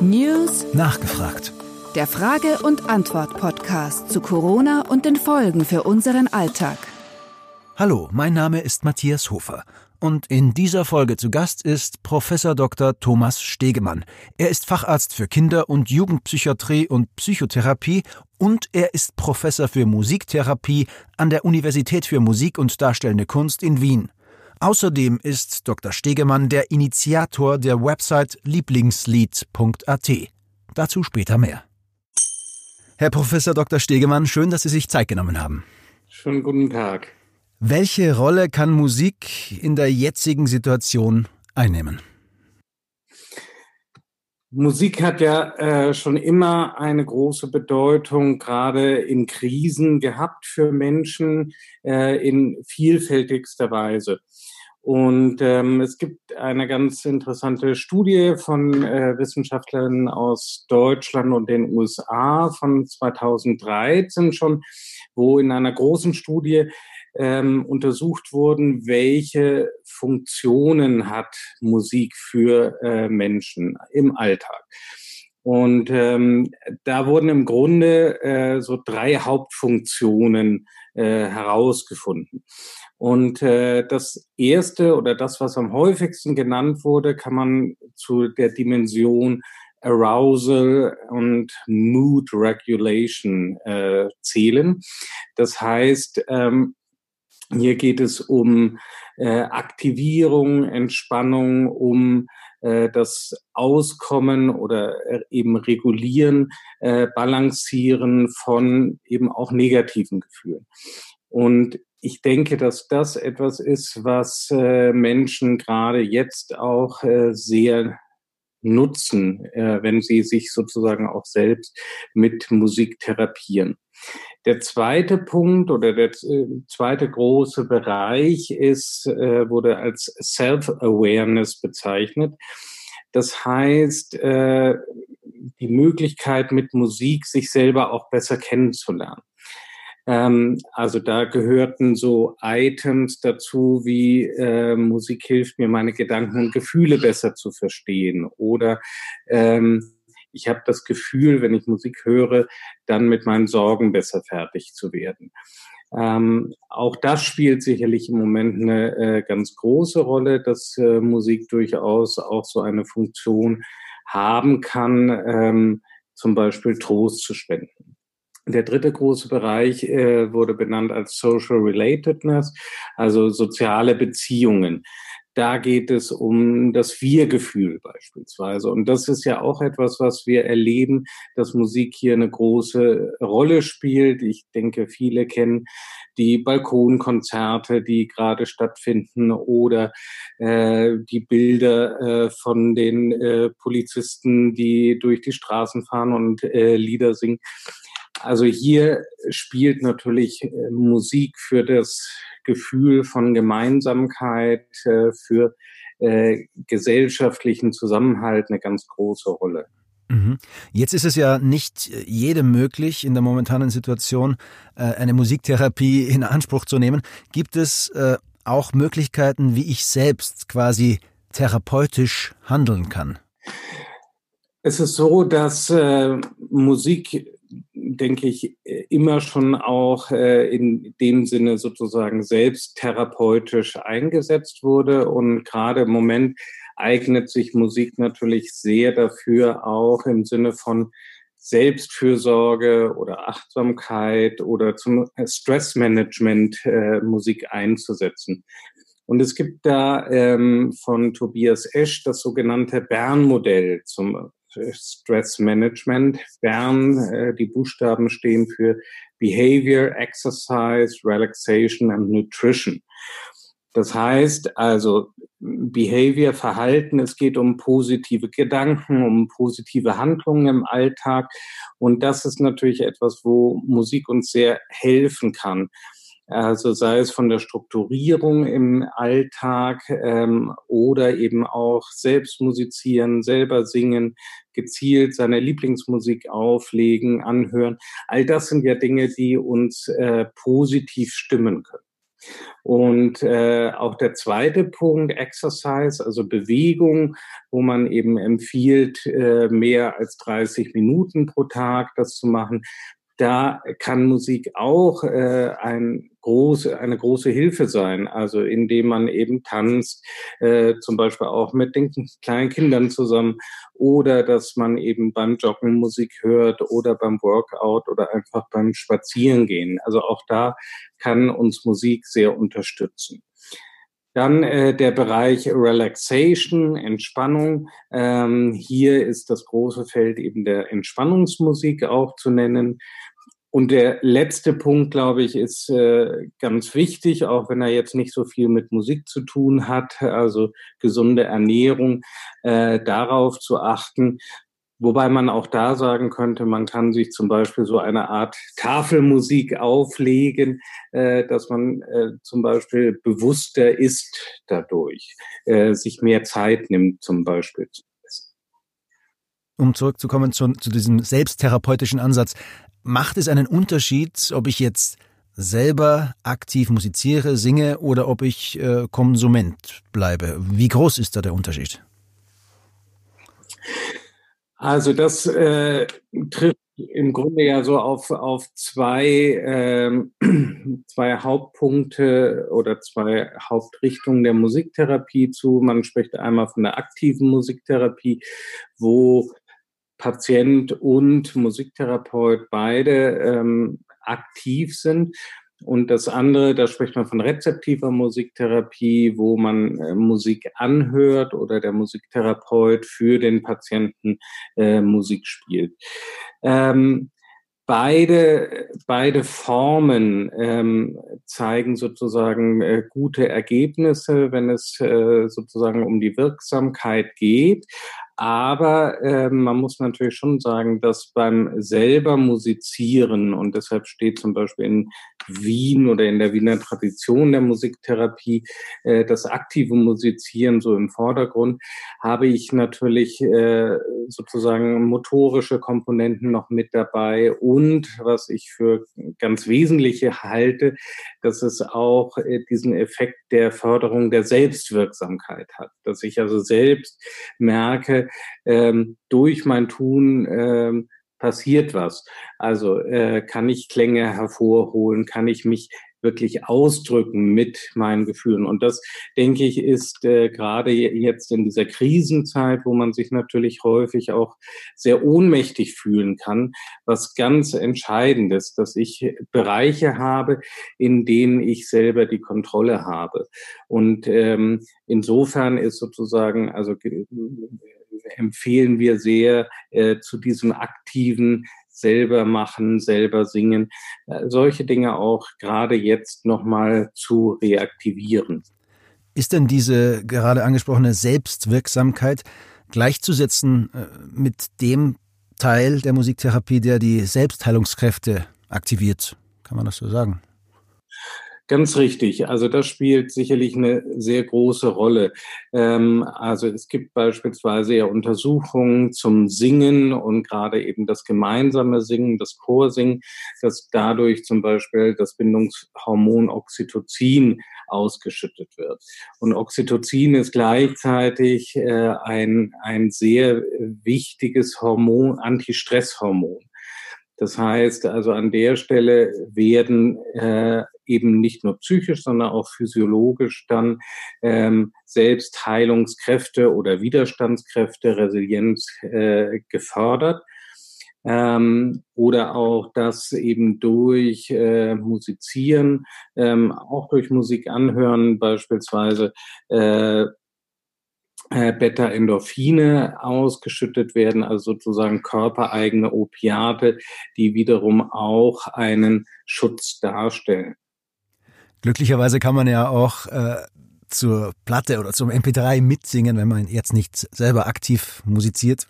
News Nachgefragt. Der Frage- und Antwort-Podcast zu Corona und den Folgen für unseren Alltag. Hallo, mein Name ist Matthias Hofer. Und in dieser Folge zu Gast ist Professor Dr. Thomas Stegemann. Er ist Facharzt für Kinder- und Jugendpsychiatrie und Psychotherapie und er ist Professor für Musiktherapie an der Universität für Musik und Darstellende Kunst in Wien. Außerdem ist Dr. Stegemann der Initiator der Website lieblingslied.at. Dazu später mehr. Herr Professor Dr. Stegemann, schön, dass Sie sich Zeit genommen haben. Schönen guten Tag. Welche Rolle kann Musik in der jetzigen Situation einnehmen? Musik hat ja äh, schon immer eine große Bedeutung, gerade in Krisen gehabt für Menschen äh, in vielfältigster Weise. Und ähm, es gibt eine ganz interessante Studie von äh, Wissenschaftlern aus Deutschland und den USA von 2013 schon, wo in einer großen Studie ähm, untersucht wurden, welche Funktionen hat Musik für äh, Menschen im Alltag. Und ähm, da wurden im Grunde äh, so drei Hauptfunktionen äh, herausgefunden. Und äh, das erste oder das, was am häufigsten genannt wurde, kann man zu der Dimension Arousal und Mood Regulation äh, zählen. Das heißt, ähm, hier geht es um äh, Aktivierung, Entspannung, um das Auskommen oder äh, eben Regulieren, äh, Balancieren von eben auch negativen Gefühlen. Und ich denke, dass das etwas ist, was äh, Menschen gerade jetzt auch äh, sehr nutzen, äh, wenn sie sich sozusagen auch selbst mit Musik therapieren. Der zweite Punkt oder der äh, zweite große Bereich ist, äh, wurde als Self-Awareness bezeichnet. Das heißt, äh, die Möglichkeit mit Musik sich selber auch besser kennenzulernen. Ähm, also da gehörten so Items dazu wie äh, Musik hilft mir, meine Gedanken und Gefühle besser zu verstehen oder ähm, ich habe das Gefühl, wenn ich Musik höre, dann mit meinen Sorgen besser fertig zu werden. Ähm, auch das spielt sicherlich im Moment eine äh, ganz große Rolle, dass äh, Musik durchaus auch so eine Funktion haben kann, ähm, zum Beispiel Trost zu spenden. Der dritte große Bereich äh, wurde benannt als Social Relatedness, also soziale Beziehungen. Da geht es um das Wir-Gefühl beispielsweise. Und das ist ja auch etwas, was wir erleben, dass Musik hier eine große Rolle spielt. Ich denke, viele kennen die Balkonkonzerte, die gerade stattfinden oder äh, die Bilder äh, von den äh, Polizisten, die durch die Straßen fahren und äh, Lieder singen. Also hier spielt natürlich äh, Musik für das Gefühl von Gemeinsamkeit, äh, für äh, gesellschaftlichen Zusammenhalt eine ganz große Rolle. Mhm. Jetzt ist es ja nicht jedem möglich, in der momentanen Situation eine Musiktherapie in Anspruch zu nehmen. Gibt es auch Möglichkeiten, wie ich selbst quasi therapeutisch handeln kann? Es ist so, dass äh, Musik denke ich, immer schon auch äh, in dem Sinne sozusagen selbst therapeutisch eingesetzt wurde. Und gerade im Moment eignet sich Musik natürlich sehr dafür, auch im Sinne von Selbstfürsorge oder Achtsamkeit oder zum Stressmanagement äh, Musik einzusetzen. Und es gibt da ähm, von Tobias Esch das sogenannte Bern-Modell zum Stress Management. Bern, äh, die Buchstaben stehen für Behavior, Exercise, Relaxation and Nutrition. Das heißt also Behavior, Verhalten, es geht um positive Gedanken, um positive Handlungen im Alltag. Und das ist natürlich etwas, wo Musik uns sehr helfen kann. Also sei es von der Strukturierung im Alltag ähm, oder eben auch selbst musizieren, selber singen, gezielt seine Lieblingsmusik auflegen, anhören. All das sind ja Dinge, die uns äh, positiv stimmen können. Und äh, auch der zweite Punkt, Exercise, also Bewegung, wo man eben empfiehlt, äh, mehr als 30 Minuten pro Tag das zu machen, da kann Musik auch äh, ein große, eine große Hilfe sein. Also indem man eben tanzt, äh, zum Beispiel auch mit den kleinen Kindern zusammen oder dass man eben beim Joggen Musik hört oder beim Workout oder einfach beim Spazierengehen. Also auch da kann uns Musik sehr unterstützen. Dann äh, der Bereich Relaxation, Entspannung. Ähm, hier ist das große Feld eben der Entspannungsmusik auch zu nennen. Und der letzte Punkt, glaube ich, ist äh, ganz wichtig, auch wenn er jetzt nicht so viel mit Musik zu tun hat, also gesunde Ernährung, äh, darauf zu achten. Wobei man auch da sagen könnte, man kann sich zum Beispiel so eine Art Tafelmusik auflegen, äh, dass man äh, zum Beispiel bewusster ist dadurch, äh, sich mehr Zeit nimmt zum Beispiel um zurückzukommen zu, zu diesem selbsttherapeutischen Ansatz, macht es einen Unterschied, ob ich jetzt selber aktiv musiziere, singe oder ob ich äh, Konsument bleibe? Wie groß ist da der Unterschied? Also das äh, trifft im Grunde ja so auf, auf zwei, äh, zwei Hauptpunkte oder zwei Hauptrichtungen der Musiktherapie zu. Man spricht einmal von der aktiven Musiktherapie, wo Patient und Musiktherapeut beide ähm, aktiv sind. Und das andere, da spricht man von rezeptiver Musiktherapie, wo man äh, Musik anhört oder der Musiktherapeut für den Patienten äh, Musik spielt. Ähm, beide, beide Formen ähm, zeigen sozusagen äh, gute Ergebnisse, wenn es äh, sozusagen um die Wirksamkeit geht. Aber äh, man muss natürlich schon sagen, dass beim selber Musizieren und deshalb steht zum Beispiel in Wien oder in der Wiener Tradition der Musiktherapie äh, das aktive Musizieren so im Vordergrund, habe ich natürlich äh, sozusagen motorische Komponenten noch mit dabei. Und was ich für ganz wesentliche halte, dass es auch äh, diesen Effekt der Förderung der Selbstwirksamkeit hat, dass ich also selbst merke, ähm, durch mein Tun ähm, passiert was. Also äh, kann ich Klänge hervorholen, kann ich mich wirklich ausdrücken mit meinen Gefühlen. Und das, denke ich, ist äh, gerade jetzt in dieser Krisenzeit, wo man sich natürlich häufig auch sehr ohnmächtig fühlen kann, was ganz entscheidend ist, dass ich Bereiche habe, in denen ich selber die Kontrolle habe. Und ähm, insofern ist sozusagen, also empfehlen wir sehr äh, zu diesem aktiven selber machen, selber singen, äh, solche Dinge auch gerade jetzt nochmal zu reaktivieren. Ist denn diese gerade angesprochene Selbstwirksamkeit gleichzusetzen äh, mit dem Teil der Musiktherapie, der die Selbstheilungskräfte aktiviert? Kann man das so sagen? Ganz richtig. Also das spielt sicherlich eine sehr große Rolle. Ähm, also es gibt beispielsweise ja Untersuchungen zum Singen und gerade eben das gemeinsame Singen, das Chorsingen, dass dadurch zum Beispiel das Bindungshormon Oxytocin ausgeschüttet wird. Und Oxytocin ist gleichzeitig äh, ein, ein sehr wichtiges Hormon, Antistresshormon. Das heißt, also an der Stelle werden äh, eben nicht nur psychisch, sondern auch physiologisch dann ähm, Selbstheilungskräfte oder Widerstandskräfte, Resilienz äh, gefördert. Ähm, oder auch das eben durch äh, Musizieren, ähm, auch durch Musik anhören beispielsweise, äh, äh, Beta-Endorphine ausgeschüttet werden, also sozusagen körpereigene Opiate, die wiederum auch einen Schutz darstellen. Glücklicherweise kann man ja auch äh, zur Platte oder zum MP3 mitsingen, wenn man jetzt nicht selber aktiv musiziert.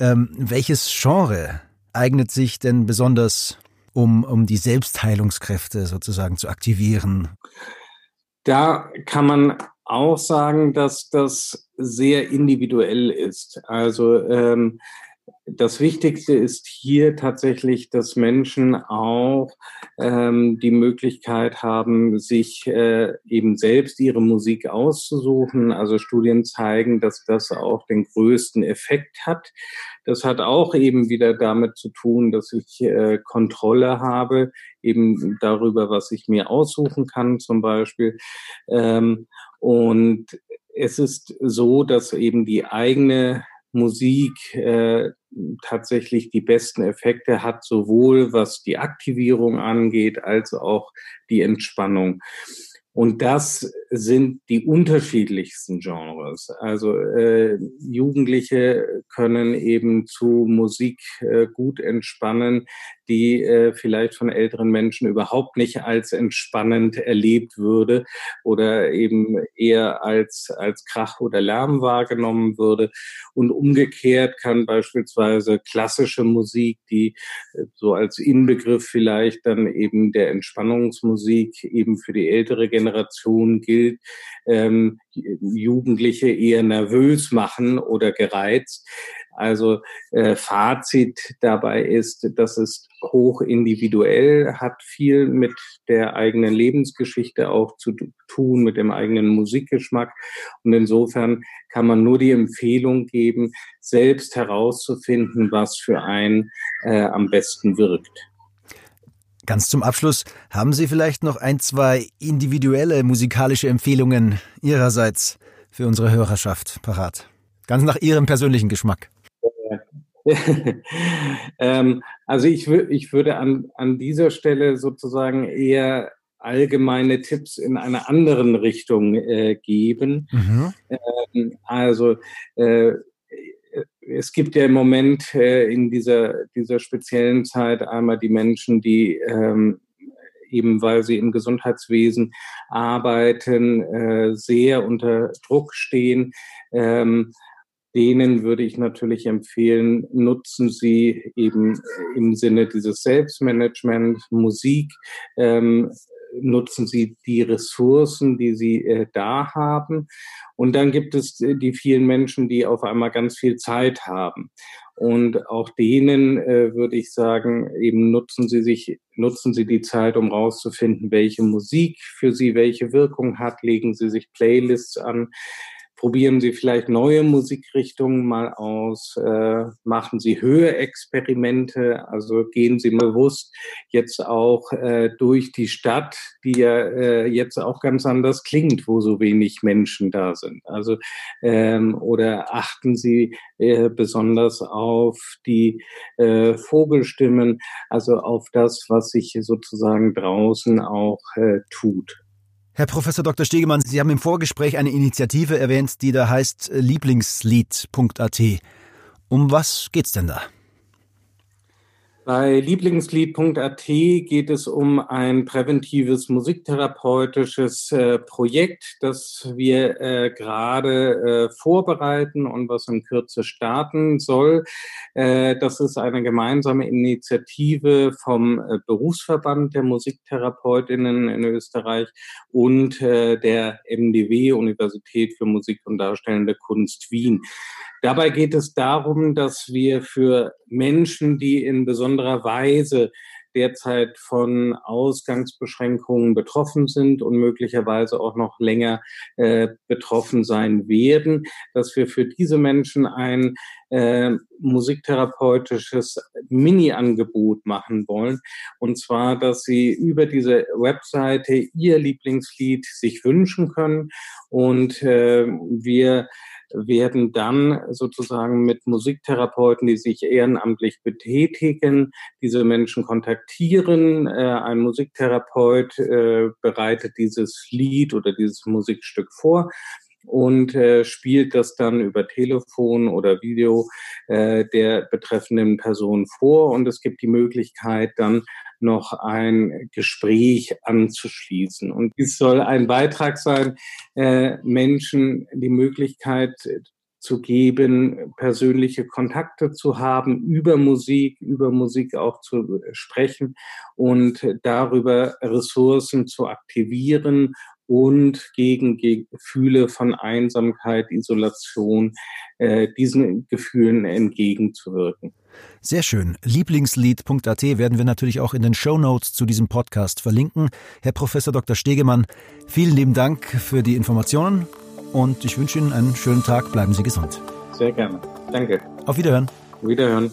Ähm, welches Genre eignet sich denn besonders, um, um die Selbstheilungskräfte sozusagen zu aktivieren? Da kann man auch sagen, dass das sehr individuell ist. Also ähm, das Wichtigste ist hier tatsächlich, dass Menschen auch ähm, die Möglichkeit haben, sich äh, eben selbst ihre Musik auszusuchen. Also Studien zeigen, dass das auch den größten Effekt hat. Das hat auch eben wieder damit zu tun, dass ich äh, Kontrolle habe, eben darüber, was ich mir aussuchen kann zum Beispiel. Ähm, und es ist so, dass eben die eigene Musik äh, tatsächlich die besten Effekte hat, sowohl was die Aktivierung angeht, als auch die Entspannung. Und das sind die unterschiedlichsten Genres. Also äh, Jugendliche können eben zu Musik äh, gut entspannen, die äh, vielleicht von älteren Menschen überhaupt nicht als entspannend erlebt würde oder eben eher als, als Krach oder Lärm wahrgenommen würde. Und umgekehrt kann beispielsweise klassische Musik, die äh, so als Inbegriff vielleicht dann eben der Entspannungsmusik eben für die ältere Generation gilt, ähm, Jugendliche eher nervös machen oder gereizt. Also äh, Fazit dabei ist, das ist hoch individuell, hat viel mit der eigenen Lebensgeschichte auch zu tun, mit dem eigenen Musikgeschmack. Und insofern kann man nur die Empfehlung geben, selbst herauszufinden, was für einen äh, am besten wirkt. Ganz zum Abschluss, haben Sie vielleicht noch ein, zwei individuelle musikalische Empfehlungen Ihrerseits für unsere Hörerschaft parat? Ganz nach Ihrem persönlichen Geschmack. ähm, also ich, ich würde an, an dieser Stelle sozusagen eher allgemeine Tipps in einer anderen Richtung äh, geben. Mhm. Ähm, also äh, es gibt ja im Moment äh, in dieser, dieser speziellen Zeit einmal die Menschen, die ähm, eben weil sie im Gesundheitswesen arbeiten, äh, sehr unter Druck stehen. Ähm, denen würde ich natürlich empfehlen, nutzen Sie eben im Sinne dieses Selbstmanagement Musik, ähm, nutzen Sie die Ressourcen, die Sie äh, da haben. Und dann gibt es äh, die vielen Menschen, die auf einmal ganz viel Zeit haben. Und auch denen äh, würde ich sagen, eben nutzen Sie sich, nutzen Sie die Zeit, um rauszufinden, welche Musik für Sie welche Wirkung hat. Legen Sie sich Playlists an probieren Sie vielleicht neue Musikrichtungen mal aus, äh, machen Sie Höheexperimente, also gehen Sie bewusst jetzt auch äh, durch die Stadt, die ja äh, jetzt auch ganz anders klingt, wo so wenig Menschen da sind. Also ähm, oder achten Sie äh, besonders auf die äh, Vogelstimmen, also auf das, was sich sozusagen draußen auch äh, tut. Herr Professor Dr. Stegemann, Sie haben im Vorgespräch eine Initiative erwähnt, die da heißt Lieblingslied.at. Um was geht's denn da? Bei Lieblingslied.at geht es um ein präventives musiktherapeutisches äh, Projekt, das wir äh, gerade äh, vorbereiten und was in Kürze starten soll. Äh, das ist eine gemeinsame Initiative vom äh, Berufsverband der Musiktherapeutinnen in Österreich und äh, der MDW Universität für Musik und Darstellende Kunst Wien. Dabei geht es darum, dass wir für Menschen, die in besonderer Weise derzeit von Ausgangsbeschränkungen betroffen sind und möglicherweise auch noch länger äh, betroffen sein werden, dass wir für diese Menschen ein äh, musiktherapeutisches Mini-Angebot machen wollen. Und zwar, dass sie über diese Webseite ihr Lieblingslied sich wünschen können und äh, wir werden dann sozusagen mit Musiktherapeuten, die sich ehrenamtlich betätigen, diese Menschen kontaktieren. Äh, ein Musiktherapeut äh, bereitet dieses Lied oder dieses Musikstück vor und äh, spielt das dann über Telefon oder Video äh, der betreffenden Person vor. Und es gibt die Möglichkeit, dann noch ein Gespräch anzuschließen. Und dies soll ein Beitrag sein, äh, Menschen die Möglichkeit zu geben, persönliche Kontakte zu haben, über Musik, über Musik auch zu sprechen und darüber Ressourcen zu aktivieren und gegen Gefühle von Einsamkeit, Isolation, äh, diesen Gefühlen entgegenzuwirken. Sehr schön. Lieblingslied.at werden wir natürlich auch in den Show Notes zu diesem Podcast verlinken. Herr Professor Dr. Stegemann, vielen lieben Dank für die Informationen und ich wünsche Ihnen einen schönen Tag. Bleiben Sie gesund. Sehr gerne. Danke. Auf Wiederhören. Wiederhören.